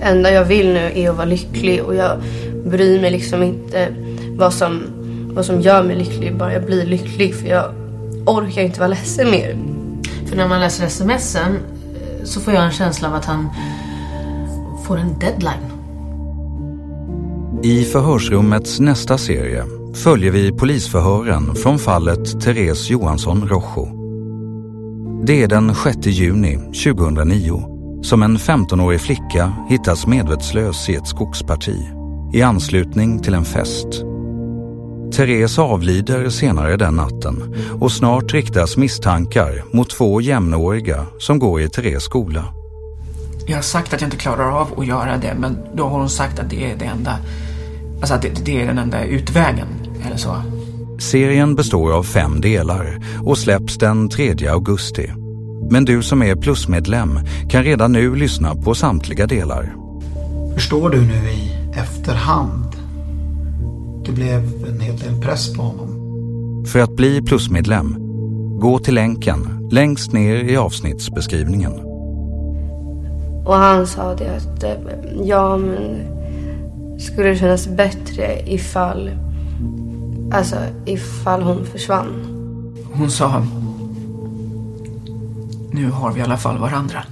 enda jag vill nu är att vara lycklig och jag bryr mig liksom inte vad som, vad som gör mig lycklig. Bara jag blir lycklig för jag orkar inte vara ledsen mer. För när man läser smsen eh, så får jag en känsla av att han får en deadline. I förhörsrummets nästa serie följer vi polisförhören från fallet Therese Johansson Rojo. Det är den 6 juni 2009 som en 15-årig flicka hittas medvetslös i ett skogsparti i anslutning till en fest. Therese avlider senare den natten och snart riktas misstankar mot två jämnåriga som går i Therese skola. Jag har sagt att jag inte klarar av att göra det men då har hon sagt att det är det enda, alltså att det, det är den enda utvägen eller så. Serien består av fem delar och släpps den 3 augusti. Men du som är plusmedlem kan redan nu lyssna på samtliga delar. Förstår du nu i efterhand? Det blev en hel del press på honom. För att bli plusmedlem, gå till länken längst ner i avsnittsbeskrivningen. Och han sa det att eh, ja men skulle det kännas bättre ifall Alltså ifall hon försvann. Hon sa nu har vi i alla fall varandra.